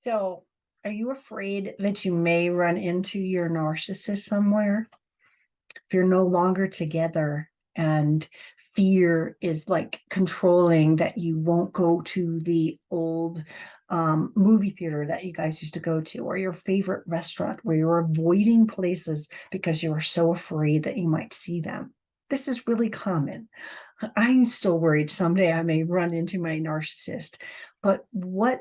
So are you afraid that you may run into your narcissist somewhere? If you're no longer together and fear is like controlling that you won't go to the old um, movie theater that you guys used to go to or your favorite restaurant where you're avoiding places because you are so afraid that you might see them. This is really common. I'm still worried someday I may run into my narcissist. But what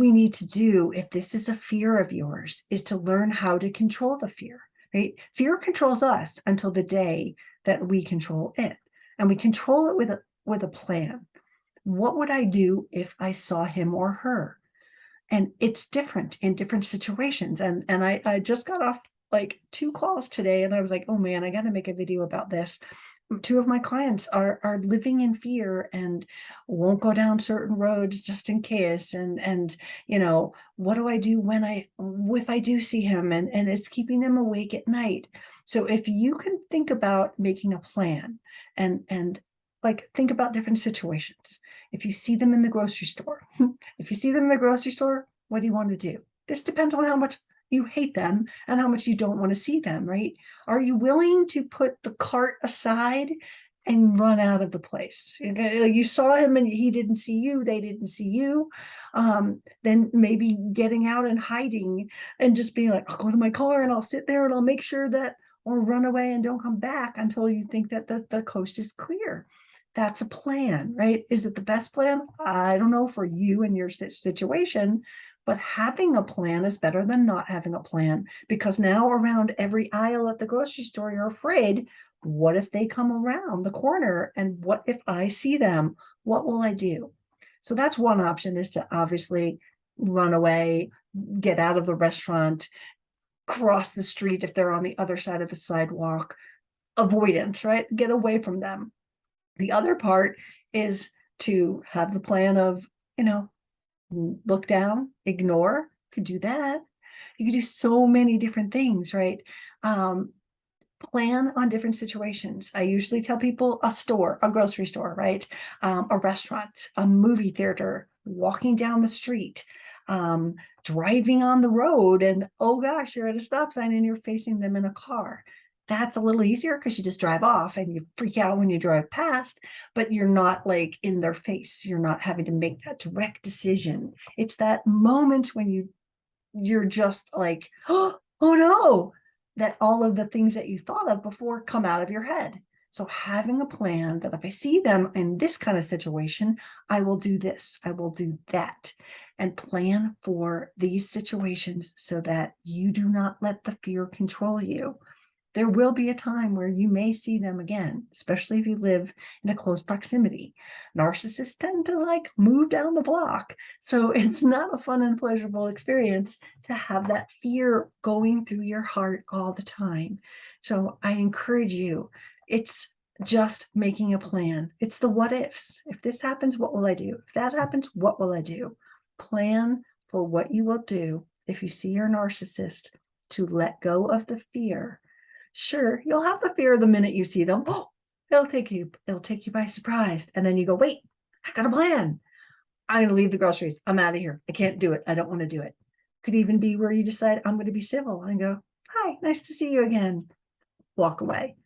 we need to do if this is a fear of yours is to learn how to control the fear, right? Fear controls us until the day that we control it. And we control it with a with a plan. What would I do if I saw him or her? And it's different in different situations. And and I, I just got off like two calls today and I was like, oh man, I got to make a video about this. Two of my clients are are living in fear and won't go down certain roads just in case. And and you know, what do I do when I if I do see him and, and it's keeping them awake at night. So if you can think about making a plan and and like think about different situations. If you see them in the grocery store, if you see them in the grocery store, what do you want to do? This depends on how much you hate them and how much you don't want to see them, right? Are you willing to put the cart aside and run out of the place? You saw him and he didn't see you, they didn't see you. Um, then maybe getting out and hiding and just being like, I'll go to my car and I'll sit there and I'll make sure that, or run away and don't come back until you think that the, the coast is clear that's a plan, right? Is it the best plan? I don't know for you and your situation, but having a plan is better than not having a plan because now around every aisle at the grocery store, you're afraid, what if they come around the corner and what if I see them? What will I do? So that's one option is to obviously run away, get out of the restaurant, cross the street if they're on the other side of the sidewalk, avoidance, right? Get away from them. The other part is to have the plan of, you know, look down, ignore, could do that. You could do so many different things, right? Um, plan on different situations. I usually tell people a store, a grocery store, right? Um, a restaurant, a movie theater, walking down the street, um, driving on the road, and oh gosh, you're at a stop sign and you're facing them in a car that's a little easier because you just drive off and you freak out when you drive past, but you're not like in their face. You're not having to make that direct decision. It's that moment when you you're just like, oh, oh no, that all of the things that you thought of before come out of your head. So having a plan that if I see them in this kind of situation, I will do this, I will do that, and plan for these situations so that you do not let the fear control you there will be a time where you may see them again, especially if you live in a close proximity. Narcissists tend to like move down the block. So it's not a fun and pleasurable experience to have that fear going through your heart all the time. So I encourage you, it's just making a plan. It's the what ifs. If this happens, what will I do? If that happens, what will I do? Plan for what you will do if you see your narcissist to let go of the fear Sure, you'll have the fear the minute you see them. Oh, it'll take you, it'll take you by surprise. And then you go, wait, I got a plan. I'm gonna leave the groceries. I'm out of here. I can't do it. I don't want to do it. Could even be where you decide I'm going to be civil and go, hi, nice to see you again. Walk away.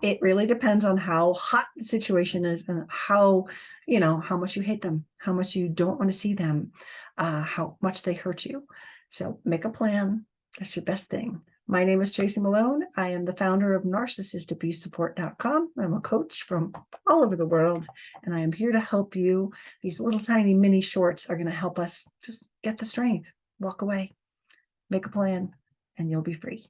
It really depends on how hot the situation is and how, you know, how much you hate them, how much you don't want to see them, uh, how much they hurt you. So make a plan. That's your best thing. My name is Tracy Malone. I am the founder of narcissistabusesupport.com. I'm a coach from all over the world, and I am here to help you. These little tiny mini shorts are going to help us just get the strength, walk away, make a plan, and you'll be free.